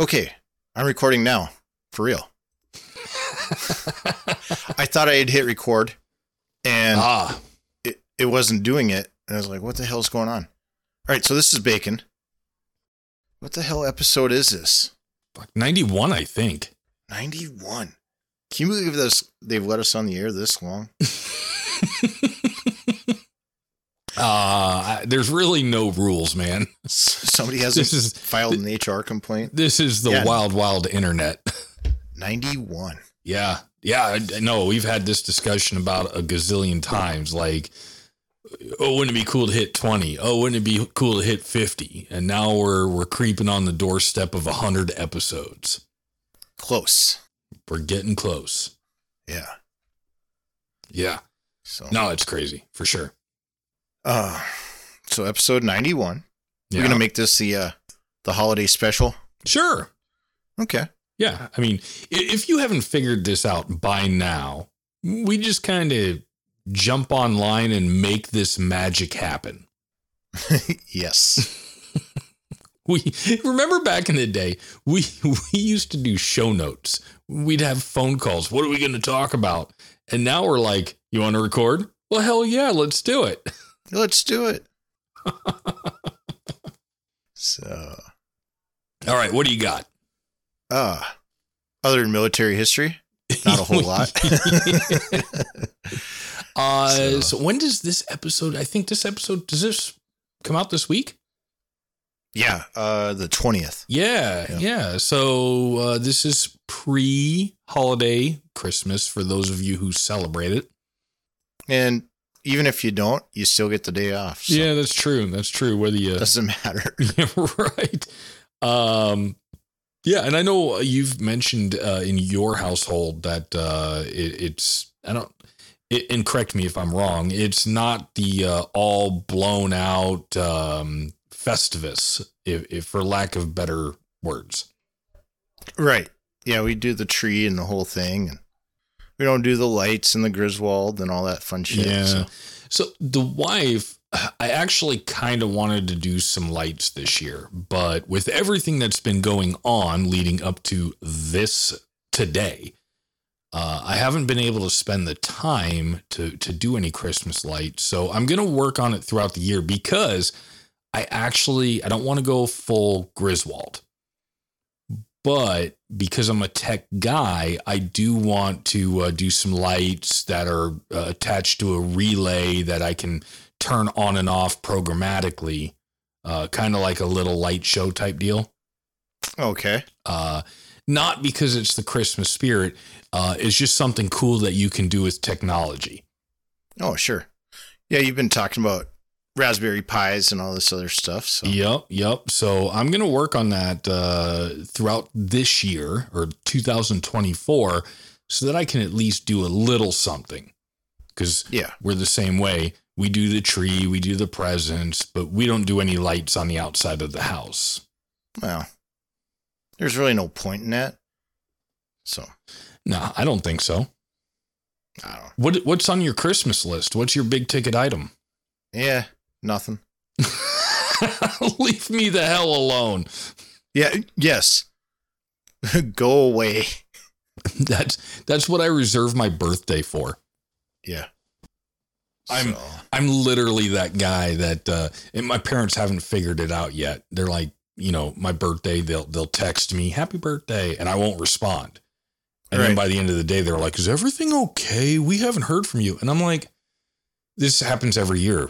Okay, I'm recording now. For real. I thought I had hit record and ah, it, it wasn't doing it. And I was like, what the hell's going on? All right, so this is Bacon. What the hell episode is this? fuck, 91, I think. 91. Can you believe this? They've let us on the air this long? Uh, there's really no rules, man. Somebody hasn't This is filed an HR complaint. this is the Yeah. wild, wild internet. 91. Yeah. Yeah. I- I. We've had this discussion about a gazillion times. Like, oh, wouldn't it be cool to hit 20? Oh, wouldn't it be cool to hit 50? And now we're we're creeping on the doorstep of 100 episodes. Close. We're getting close. Yeah. Yeah. So, No, it's crazy for sure. Uh, so episode 91. Yeah. We're going to make this the, uh, the holiday special. sure. Okay. Yeah. I mean, if you haven't figured this out by now, we just kind of jump online and make this magic happen. yes. We remember back in the day, we we used to do show notes. We'd have phone calls. What are we going to talk about? And now we're like, you want to record? Well, hell yeah, let's do it. Let's do it. so, All right, what do you got? uh, other than military history, not a whole lot. uh, So- so when does this episode? I think this episode does this come out this week? yeah. Uh, the 20th. Yeah, Yeah. yeah. So uh, this is pre-holiday Christmas for those of you who celebrate it. And even if you don't, you still get the day off. So Yeah, that's true. That's true. Whether you doesn't matter. yeah, right. Um, yeah, and I know you've mentioned uh, in your household that uh, it, it's I don't. It, and correct me if I'm wrong. It's not the uh, all blown out um, Festivus, if, if for lack of better words. Right. Yeah, we do the tree and the whole thing, and we don't do the lights and the Griswold and all that fun shit. Yeah. so- So the wife, I actually kind of wanted to do some lights this year, but with everything that's been going on leading up to this today, uh, I haven't been able to spend the time to to do any Christmas lights. So I'm gonna work on it throughout the year because I actually I don't want to go full Griswold. But because I'm a tech guy, I do want to uh, do some lights that are uh, attached to a relay that I can turn on and off programmatically, uh, kind of like a little light show type deal. Okay. Uh, not because it's the Christmas spirit, uh, it's just something cool that you can do with technology. Oh, sure. Yeah, you've been talking about Raspberry Pis and all this other stuff. So Yep, yep. So I'm going to work on that uh, throughout this year or 2024 so that I can at least do a little something. Because yeah, we're the same way. We do the tree, we do the presents, but we don't do any lights on the outside of the house. well, there's really no point in that. So No, I don't think so. I don't. What what's on your Christmas list? What's your big ticket item? Yeah, nothing. Leave me the hell alone. Yeah. Yes. Go away. That's that's what I reserve my birthday for. Yeah. I'm- So, I'm literally that guy that uh and my parents haven't figured it out yet. They're like, you know, my birthday, they'll they'll text me, happy birthday, and I won't respond. And then by the end of the day, they're like, Is everything okay? We haven't heard from you. And I'm like, This happens every year.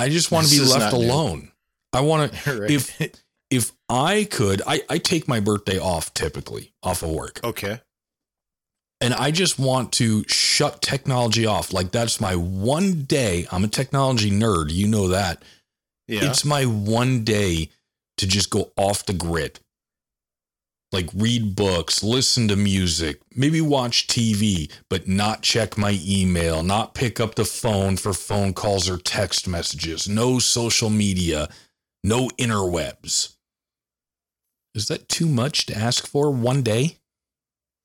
I just want to be left not new. alone. I want to right. if if I could, I, I take my birthday off typically off of work. okay. And I just want to shut technology off. Like that's my one day. I'm a technology nerd. You know that. Yeah. It's my one day to just go off the grid. Like read books, listen to music, maybe watch TV, but not check my email, not pick up the phone for phone calls or text messages, no social media, no interwebs. Is that too much to ask for one day?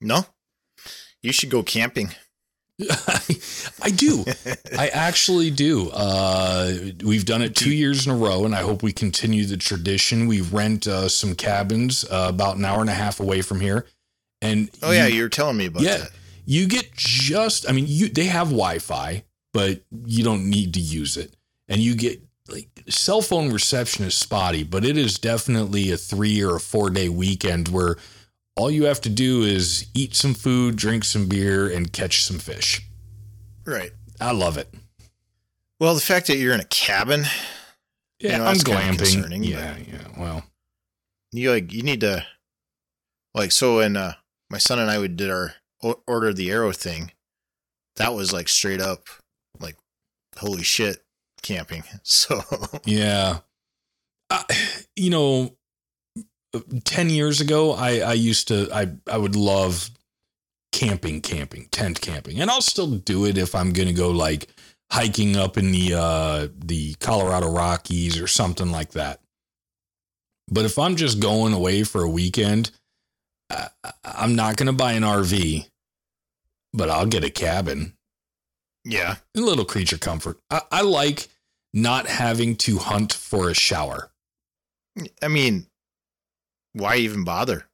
no. You should go camping. I, do. I actually do. Uh, we've done it two years in a row, and I hope we continue the tradition. We rent uh, some cabins uh, about an hour and a half away from here, and Oh yeah, you're telling me about Yeah. that. you get just. I mean, you they have Wi-Fi, but you don't need to use it, and you get like cell phone reception is spotty, but it is definitely a three or a four day weekend where all you have to do is eat some food, drink some beer, and catch some fish. Right. I love it. Well, the fact that you're in a cabin, Yeah, You know, I'm glamping. concerning, yeah, yeah. Well, you like you need to like so when uh my son and I would did our order the arrow thing, that was like straight up like holy shit camping. So yeah. Uh, you know, ten years ago, I I used to I I would love camping, camping, tent camping, and I'll still do it if I'm going to go like hiking up in the uh the Colorado Rockies or something like that. But if I'm just going away for a weekend, I, I'm not going to buy an RV, but I'll get a cabin yeah. a little creature comfort. I, I like not having to hunt for a shower. I mean, why even bother?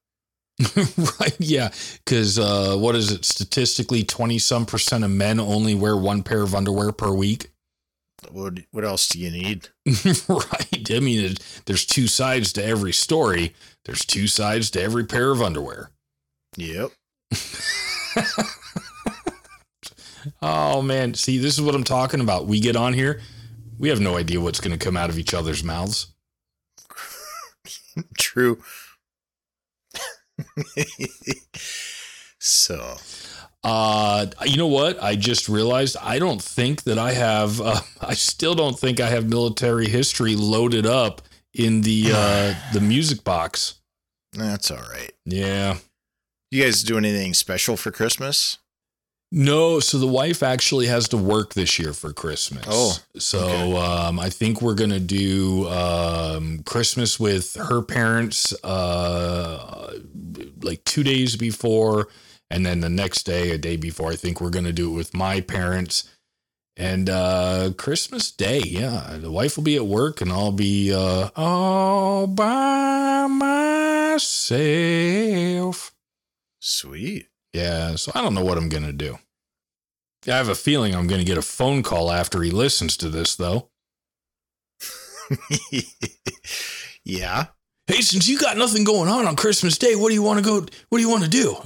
right? Yeah. Because uh, what is it? Statistically, 20 some percent of men only wear one pair of underwear per week. What what else do you need? right. I mean, it, there's two sides to every story, there's two sides to every pair of underwear. Yep. Oh, man. See, this is what I'm talking about. We get on here, we have no idea what's going to come out of each other's mouths. True. So Uh, you know what? I just realized I don't think that I have. Uh, I still don't think I have military history loaded up in the uh, the music box. that's all right. Yeah. You guys do anything special for Christmas? No, so the wife actually has to work this year for Christmas. Oh, so okay. um, I think we're gonna do um, Christmas with her parents, uh, like two days before, and then the next day, a day before. I think we're gonna do it with my parents, and uh, Christmas Day. Yeah, the wife will be at work, and I'll be uh, all by myself. Sweet. Yeah, so I don't know what I'm going to do. I have a feeling I'm going to get a phone call after he listens to this, though. yeah. Hey, since you got nothing going on on Christmas Day, what do you want to go? What do you want to do?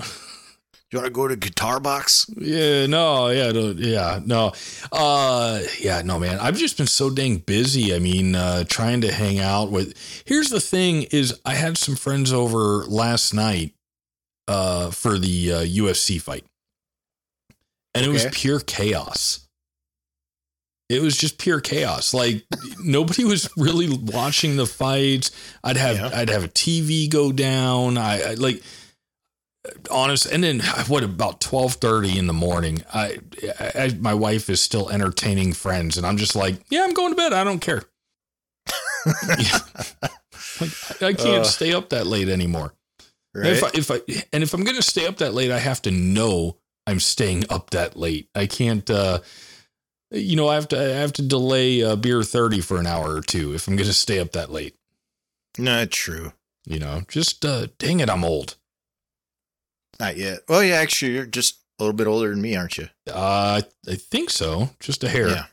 You want to go to Guitar Box? Yeah, no, yeah, no, yeah, no, uh, yeah, no, man. I've just been so dang busy. I mean, uh, trying to hang out with. Here's the thing: is I had some friends over last night, uh, for the uh, UFC fight, and it was pure chaos. It was just pure chaos. Like nobody was really watching the fights. I'd have Yeah. I'd have a TV go down. I, I like honest and then what about 12:30 in the morning I, I my wife is still entertaining friends and I'm just like yeah I'm going to bed I don't care Yeah. like, I I can't Uh, stay up that late anymore Right. if I, if I and if I'm going to stay up that late I have to know I'm staying up that late I can't uh you know I have to I have to delay uh, beer 30 for an hour or two if I'm going to stay up that late Not true. you know just uh dang it I'm old Not yet. Well, yeah, actually, you're just a little bit older than me, aren't you? uh I think so just a hair Yeah.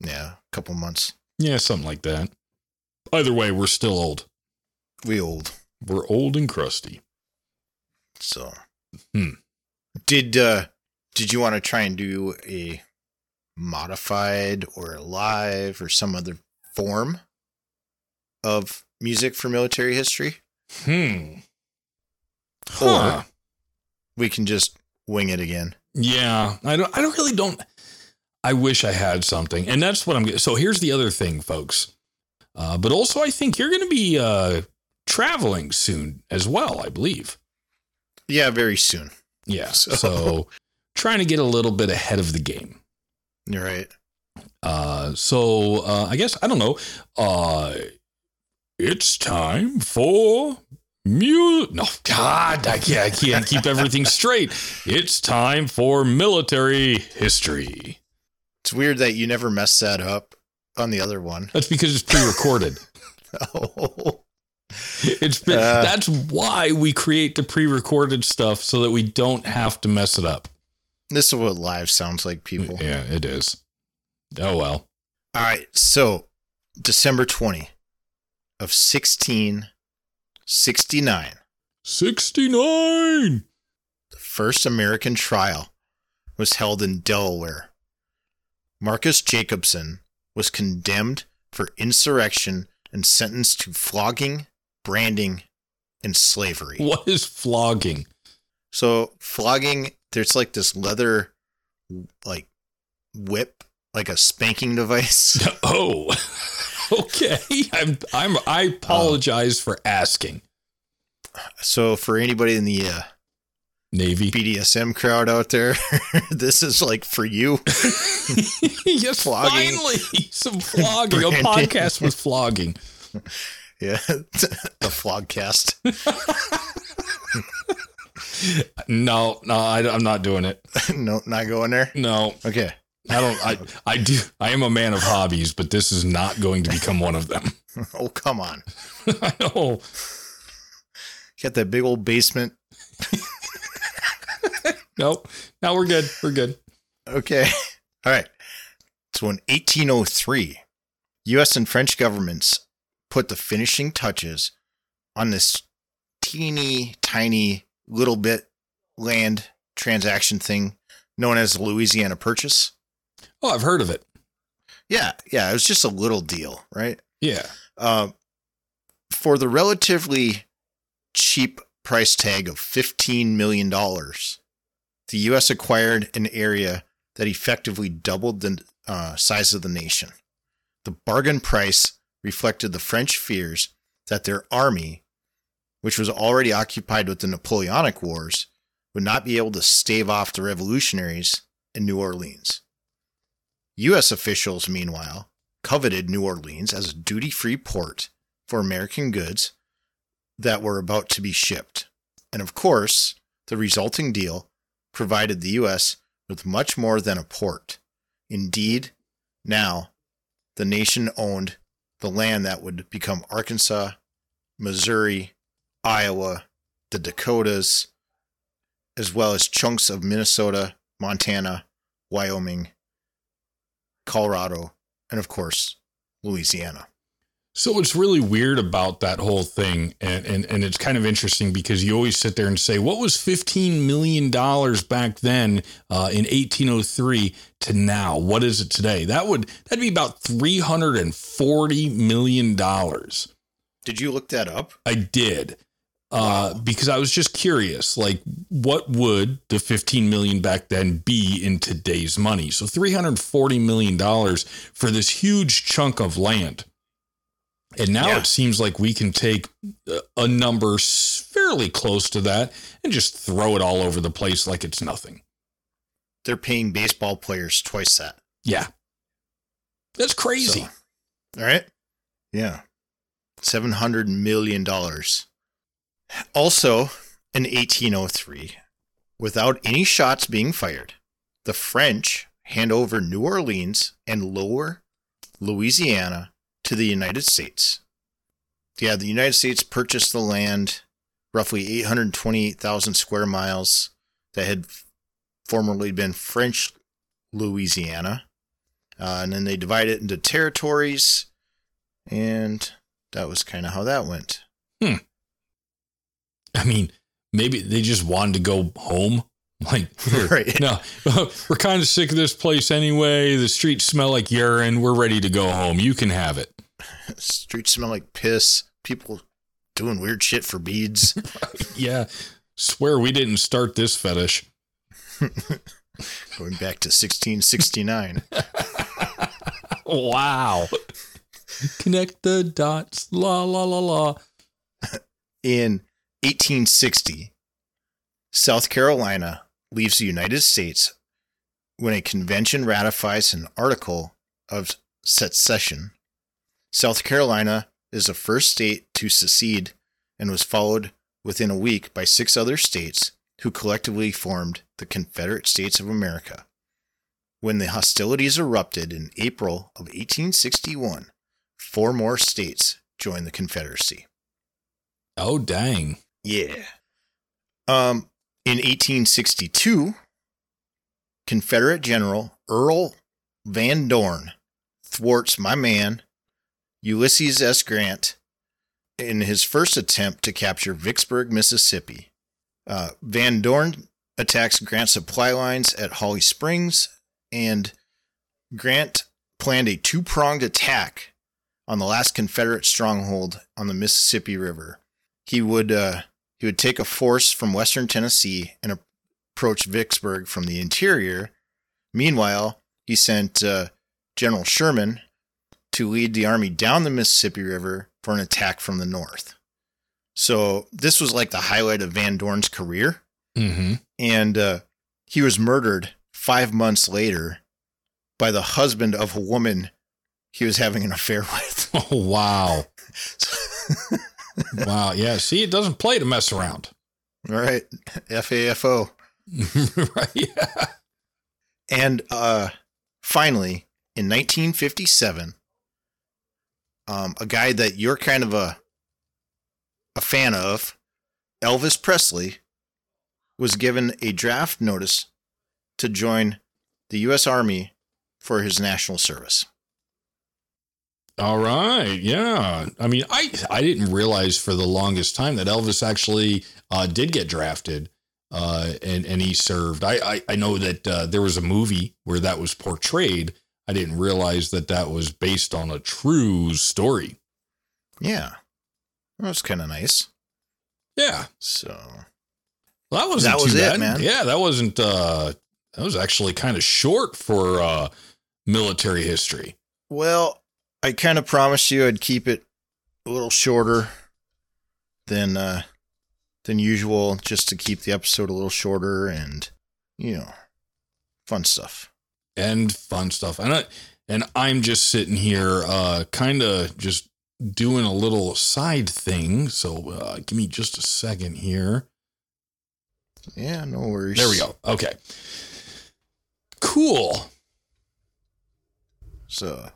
Yeah. A couple months. Yeah, something like that. Either way, we're still old. We old. We're old and crusty. So. Hmm. Did uh did you want to try and do a modified or live or some other form of music for military history? Hmm. Or we can just wing it again. Yeah, I don't. I don't really don't. I wish I had something, and that's what I'm. So here's the other thing, folks. Uh, but also, I think you're going to be uh, traveling soon as well. I believe. Yeah, very soon. Yeah. So- So, trying to get a little bit ahead of the game. You're right. Uh, so uh, I guess I don't know. Uh, it's time for Mu- no, God, I can't, I can't keep everything straight. It's time for military history. It's weird that you never messed that up on the other one. That's because it's pre-recorded. Oh, It's been, Uh. that's why we create the pre-recorded stuff so that we don't have to mess it up. This is what live sounds like, people. Yeah, it is. Oh well. All right, so December 20 of 1669, 69. the first American trial was held in Delaware. Marcus Jacobson was condemned for insurrection and sentenced to flogging, branding, and slavery. What is flogging? So flogging, there's like this leather, like whip, like a spanking device. Oh. Okay. I'm I'm I apologize for asking. So for anybody in the uh, Navy. BDSM crowd out there, this is like for you. yes, Flogging. finally some flogging. A Branding. podcast with flogging. Yeah, the flogcast. No, no, I, I'm not doing it. no, not going there. No, Okay. I don't. I I do. I am a man of hobbies, but this is not going to become one of them. Oh come on, I know. got that big old basement. Nope. Now we're good. We're good. Okay. All right. So in 1803, U.S. and French governments put the finishing touches on this teeny tiny little bit land transaction thing known as the Louisiana Purchase. Oh, I've heard of it. Yeah, yeah, it was just a little deal, right? Yeah. Uh, for the relatively cheap price tag of $15 million, the U.S. acquired an area that effectively doubled the uh, size of the nation. The bargain price reflected the French fears that their army, which was already occupied with the Napoleonic Wars, would not be able to stave off the revolutionaries in New Orleans. U.S. officials, meanwhile, coveted New Orleans as a duty free port for American goods that were about to be shipped. And of course, the resulting deal provided the U.S. with much more than a port. Indeed, now the nation owned the land that would become Arkansas, Missouri, Iowa, the Dakotas, as well as chunks of Minnesota, Montana, Wyoming, Colorado, and of course, Louisiana. So what's really weird about that whole thing, and, and and it's kind of interesting because you always sit there and say, what was fifteen million dollars back then uh, in eighteen oh three to now? What is it today? That would that'd be about three hundred and forty million dollars. Did you look that up? I did. Uh, because I was just curious, like, what would the 15 million back then be in today's money? So 340 million dollars for this huge chunk of land. And now Yeah. it seems like we can take a- a number fairly close to that and just throw it all over the place like it's nothing. They're paying baseball players twice that. Yeah. That's crazy. So, all right. Yeah. $700 million. Also, in 1803, without any shots being fired, the French hand over New Orleans and lower Louisiana to the United States. Yeah, the United States purchased the land, roughly 828,000 square miles, that had formerly been French Louisiana. Uh, and then they divided it into territories, and that was kind of how that went. I mean, maybe they just wanted to go home. Like, here, Right. no, we're kind of sick of this place anyway. The streets smell like urine. We're ready to go home. You can have it. Streets smell like piss. People doing weird shit for beads. Yeah. Swear we didn't start this fetish. Going back to 1669. Wow. Connect the dots. La, la, la, la. In 1860, South Carolina leaves the United States when a convention ratifies an article of secession. South Carolina is the first state to secede and was followed within a week by six other states who collectively formed the Confederate States of America. When the hostilities erupted in April of 1861, four more states joined the Confederacy. Oh, dang. Yeah. Um, in 1862, Confederate General Earl Van Dorn thwarts my man Ulysses S. Grant in his first attempt to capture Vicksburg, Mississippi. Uh, Van Dorn attacks Grant's supply lines at Holly Springs, and Grant planned a two pronged attack on the last Confederate stronghold on the Mississippi River. He would uh, he would take a force from western Tennessee and approach Vicksburg from the interior. Meanwhile, he sent uh, General Sherman to lead the army down the Mississippi River for an attack from the north. So this was like the highlight of Van Dorn's career, Mm-hmm. and uh, he was murdered five months later by the husband of a woman he was having an affair with. Oh, wow. wow. Yeah. See, it doesn't play to mess around. All right, FAFO. right. Yeah. And uh, finally, in 1957, um, a guy that you're kind of a a fan of, Elvis Presley, was given a draft notice to join the U.S. Army for his national service. All right. Yeah. I mean, I I didn't realize for the longest time that Elvis actually uh, did get drafted. Uh, and and he served. I I, I know that uh, there was a movie where that was portrayed. I didn't realize that that was based on a true story. Yeah, that was kind of nice. Yeah. So Well, that wasn't That was too it, bad. man. Yeah, that wasn't. uh That was actually kind of short for uh military history. Well, I kind of promised you I'd keep it a little shorter than uh than usual just to keep the episode a little shorter and you know fun stuff. and fun stuff. And I, and I'm just sitting here, uh, kind of just doing a little side thing. So uh, give me just a second here. Yeah, no worries. There we go. Okay. Cool. So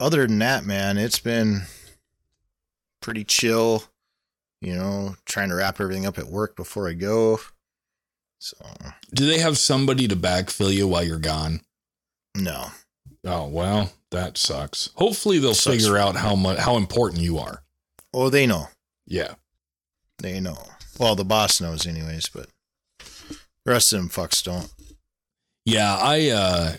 other than that, man, it's been pretty chill, you know, trying to wrap everything up at work before I go. So Do they have somebody to backfill you while you're gone? no. Oh well, that sucks. Hopefully they'll Sucks figure out how much how important you are. Oh, they know. Yeah. They know. Well, the boss knows anyways, but the rest of them fucks don't. Yeah, I uh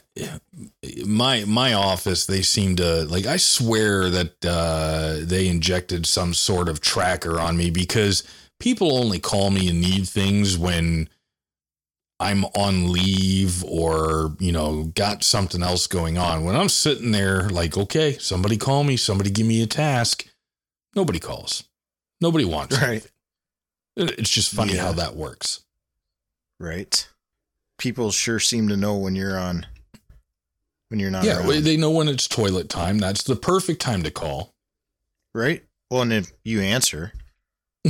my my office they seem to like I swear that uh they injected some sort of tracker on me because people only call me and need things when I'm on leave or, you know, got something else going on. When I'm sitting there like, okay, somebody call me, somebody give me a task, nobody calls. Nobody wants it. Right. It's just funny Yeah. how that works. Right. People sure seem to know when you're on when you're not yeah, around. they know when it's toilet time. That's the perfect time to call. right? Well, and if you answer,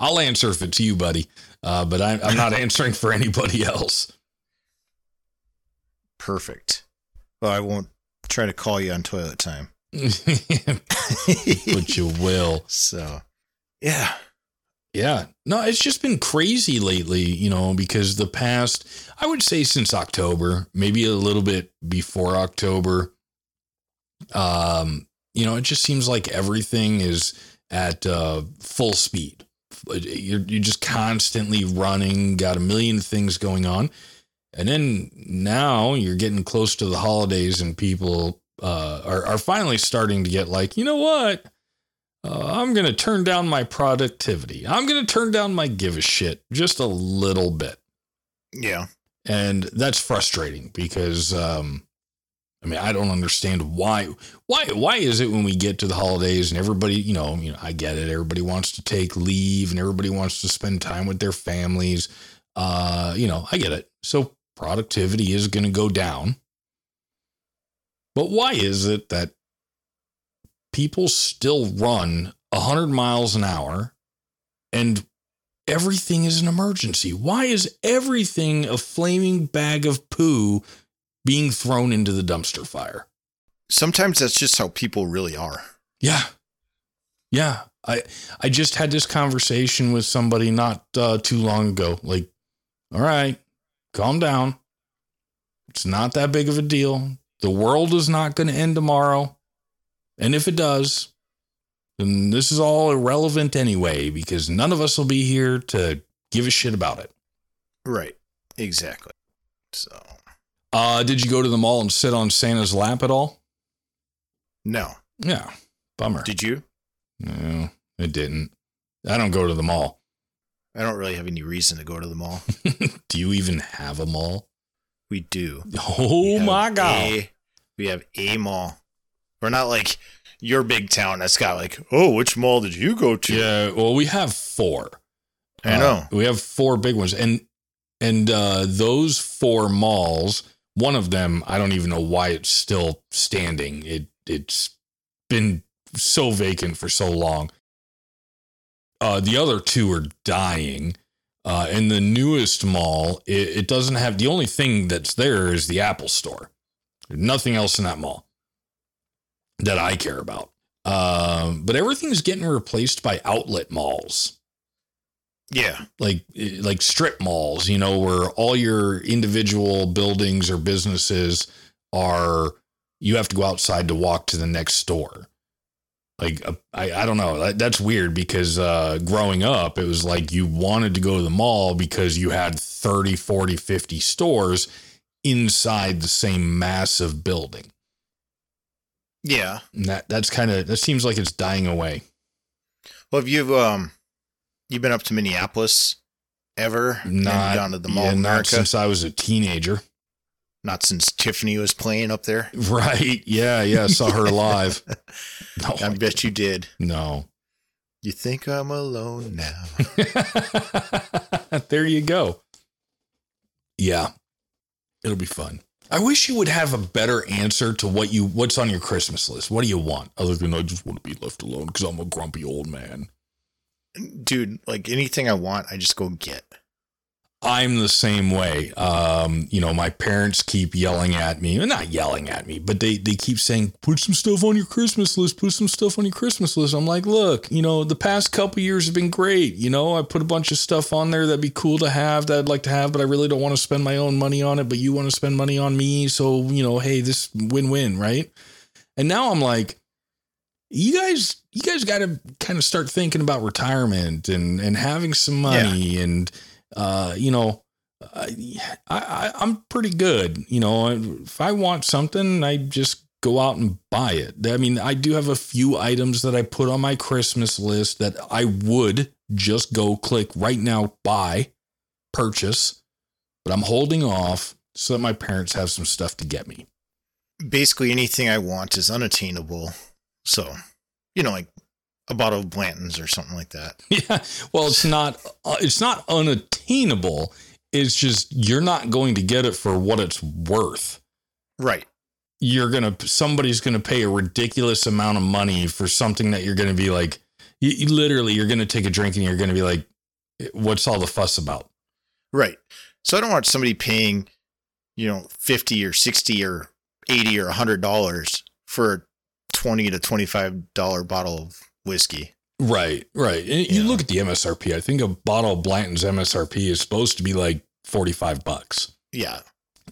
I'll answer if it's you, buddy. Uh, but I'm, I'm not answering for anybody else. perfect. Well, I won't try to call you on toilet time. but you will. so, yeah. Yeah. No, it's just been crazy lately, you know, because the past, I would say since October, maybe a little bit before October, um, you know, it just seems like everything is at uh, full speed. You're, you're just constantly running, got a million things going on. And then now you're getting close to the holidays and people uh, are, are finally starting to get like, you know what? Uh, I'm going to turn down my productivity. I'm going to turn down my give a shit just a little bit. Yeah. And that's frustrating because, um, I mean, I don't understand why, why, why is it when we get to the holidays and everybody, you know, you know, I get it. Everybody wants to take leave and everybody wants to spend time with their families. Uh, you know, I get it. So productivity is going to go down. But why is it that people still run 100 miles an hour and everything is an emergency. Why is everything a flaming bag of poo being thrown into the dumpster fire? Sometimes that's just how people really are. Yeah. Yeah. I I just had this conversation with somebody not uh, too long ago. Like, all right, calm down. It's not that big of a deal. The world is not going to end tomorrow. And if it does, then this is all irrelevant anyway because none of us will be here to give a shit about it. Right. Exactly. So, Uh, did you go to the mall and sit on Santa's lap at all? no. Yeah. Bummer. Did you? no, it didn't. I don't go to the mall. I don't really have any reason to go to the mall. Do you even have a mall? We do. Oh have my god. a- we have a mall. We're not like your big town that's got like, oh, which mall did you go to? Yeah, well, we have four. I Uh, know. we have four big ones, and and uh, those four malls. One of them, I don't even know why it's still standing. It it's been so vacant for so long. Uh, the other two are dying. Uh, and the newest mall, it, it doesn't have the only thing that's there is the Apple Store. Nothing else in that mall that I care about. Um, but everything's getting replaced by outlet malls Yeah. like like strip malls, you know, where all your individual buildings or businesses are you have to go outside to walk to the next store. Like uh, I I don't know, that, that's weird because uh growing up it was like you wanted to go to the mall because you had 30, 40, 50 stores inside the same massive building. Yeah. And that that's kind of that seems like it's dying away. Well, have you um, you been up to Minneapolis ever? Not down to the Mall yeah, not since I was a teenager. Not since Tiffany was playing up there. Right. Yeah. Yeah. Saw her live. No. I bet you did. No. You think I'm alone now? there you go. Yeah. It'll be fun. I wish you would have a better answer to what you what's on your Christmas list. What do you want? Other than I just want to be left alone because I'm a grumpy old man. Dude, like anything I want, I just go get. I'm the same way. Um, you know, my parents keep yelling at me, not yelling at me, but they they keep saying, "Put some stuff on your Christmas list. Put some stuff on your Christmas list." I'm like, "Look, you know, the past couple years have been great. You know, I put a bunch of stuff on there that'd be cool to have, that I'd like to have, but I really don't want to spend my own money on it. But you want to spend money on me, so you know, hey, this win-win, right?" And now I'm like, you guys, you guys got to kind of start thinking about retirement and and having some money and uh, you know, I, I I'm pretty good. You know, if I want something, I just go out and buy it. I mean, I do have a few items that I put on my Christmas list that I would just go click right now, buy, purchase, but I'm holding off so that my parents have some stuff to get me. Basically, anything I want is unattainable. So, you know, like a bottle of Blanton's or something like that. Yeah. Well, it's not uh, it's not unattainable. It's just you're not going to get it for what it's worth. Right. You're going to somebody's going to pay a ridiculous amount of money for something that you're going to be like you, you literally you're going to take a drink and you're going to be like what's all the fuss about? Right. So I don't want somebody paying, you know, 50 or 60 or 80 or 100 dollars for a 20 to 25 dollar bottle of whiskey. Right, right. And you Yeah. look at the MSRP. I think a bottle of Blanton's MSRP is supposed to be like 45 bucks. Yeah.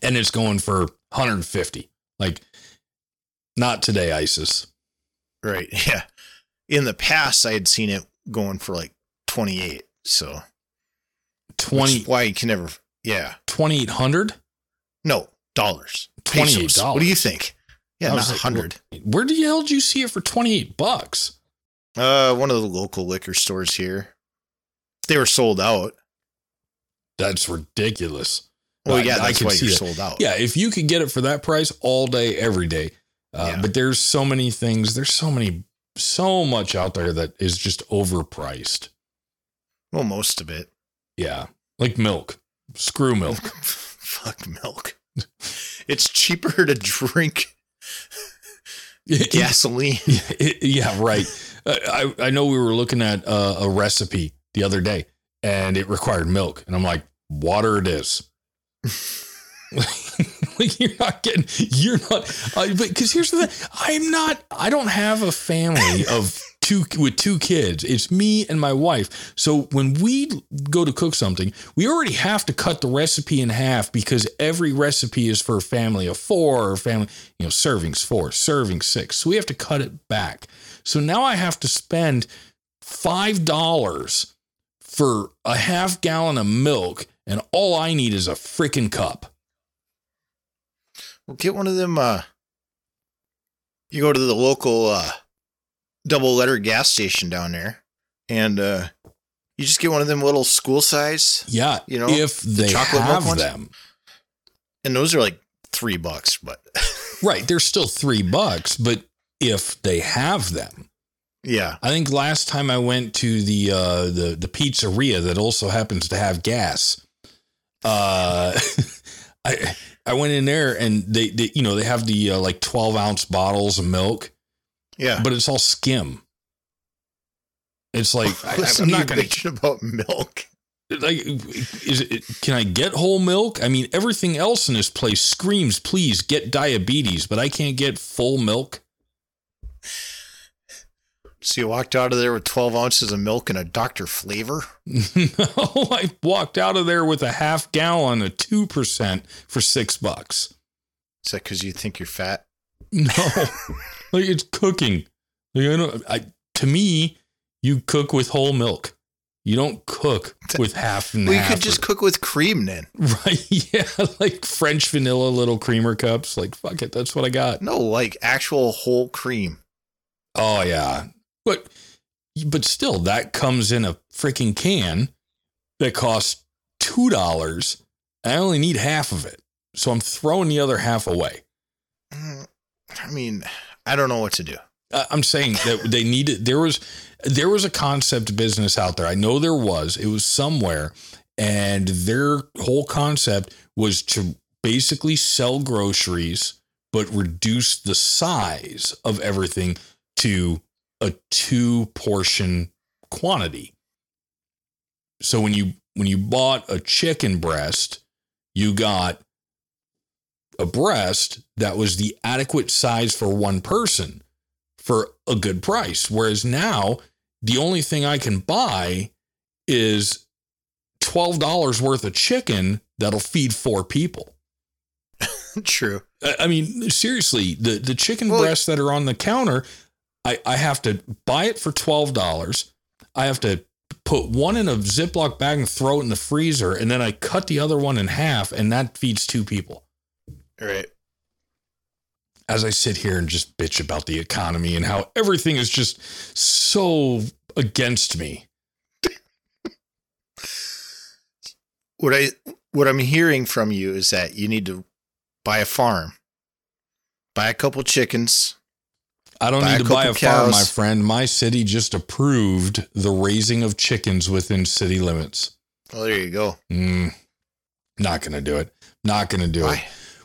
And it's going for 150. Like not today, ISIS. Right. Yeah. In the past I had seen it going for like 28. So 20 which is why you can never yeah. 2800? No, dollars. $28. What do you think? Yeah, not was like, 100. Where the hell did you see it for 28 bucks? Uh one of the local liquor stores here. They were sold out. That's ridiculous. Well, yeah, I that's can why see you're sold out. Yeah, if you could get it for that price all day, every day. Uh, Yeah. But there's so many things, there's so many, so much out there that is just overpriced. Well, most of it. Yeah. Like milk. Screw milk. Fuck milk. It's cheaper to drink gasoline. yeah, right. Uh, I, I know we were looking at uh, a recipe the other day and it required milk. And I'm like, water it is. like you're not getting, you're not, uh, because here's the thing I'm not, I don't have a family of two with two kids. It's me and my wife. So when we go to cook something, we already have to cut the recipe in half because every recipe is for a family of four or family, you know, servings four, serving six. So we have to cut it back. So now I have to spend five dollars for a half gallon of milk, and all I need is a freaking cup. Well, get one of them. Uh, you go to the local uh, double letter gas station down there, and uh, you just get one of them little school size. Yeah, You know, if the they chocolate milk have ones? them, And those are like three bucks, but right? They're still three bucks, but if they have them, yeah. I think last time I went to the uh, the the pizzeria that also happens to have gas. Uh, I I went in there and they, they you know they have the uh, like twelve ounce bottles of milk, Yeah. but it's all skim. It's like I, I'm not gonna bitching about milk. like. Is it? Can I get whole milk? I mean, everything else in this place screams, "Please get diabetes," but I can't get full milk. So you walked out of there with 12 ounces of milk and a Dr. Flavor? No, I walked out of there with a half gallon of 2% for six bucks. Is that because you think you're fat? No, like it's cooking. Like, I don't, I, to me, you cook with whole milk. You don't cook with half and Well, you half. could just or- cook with cream then. right? Yeah, like French vanilla little creamer cups. Like fuck it, that's what I got. No, like actual whole cream. Oh yeah, but but still, that comes in a freaking can that costs two dollars. I only need half of it, so I'm throwing the other half away. Mm, I mean, I don't know what to do. I'm saying that they needed. There was there was a concept business out there. I know there was. It was somewhere, and their whole concept was to basically sell groceries, but reduce the size of everything to a two portion quantity. So when you when you bought a chicken breast, you got a breast that was the adequate size for one person for a good price. Whereas now, the only thing I can buy is $12 worth of chicken that'll feed four people. True. I- mean, seriously, the, the chicken Well- breasts that are on the counter, I, I have to buy it for $12. I have to put one in a Ziploc bag and throw it in the freezer. And then I cut the other one in half, and that feeds two people. Right. as I sit here and just bitch about the economy and how everything is just so against me. What I what I'm hearing from you is that you need to buy a farm, buy a couple chickens. I don't need to buy a couple farm, my friend. My city just approved the raising of chickens within city limits. Well, there you go. Mm, not going to do it. Not going to do it.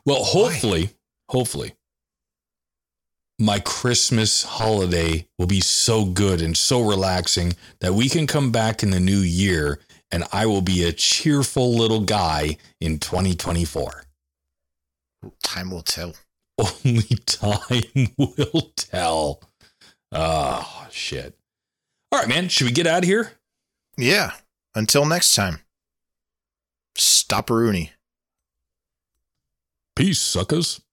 Why? Well, hopefully, hopefully, my Christmas holiday will be so good and so relaxing that we can come back in the new year and I will be a cheerful little guy in 2024. Time will tell. Only time will tell. Oh, shit. All right, man. Should we get out of here? Yeah. Until next time. Stop Rooney. Peace, suckers.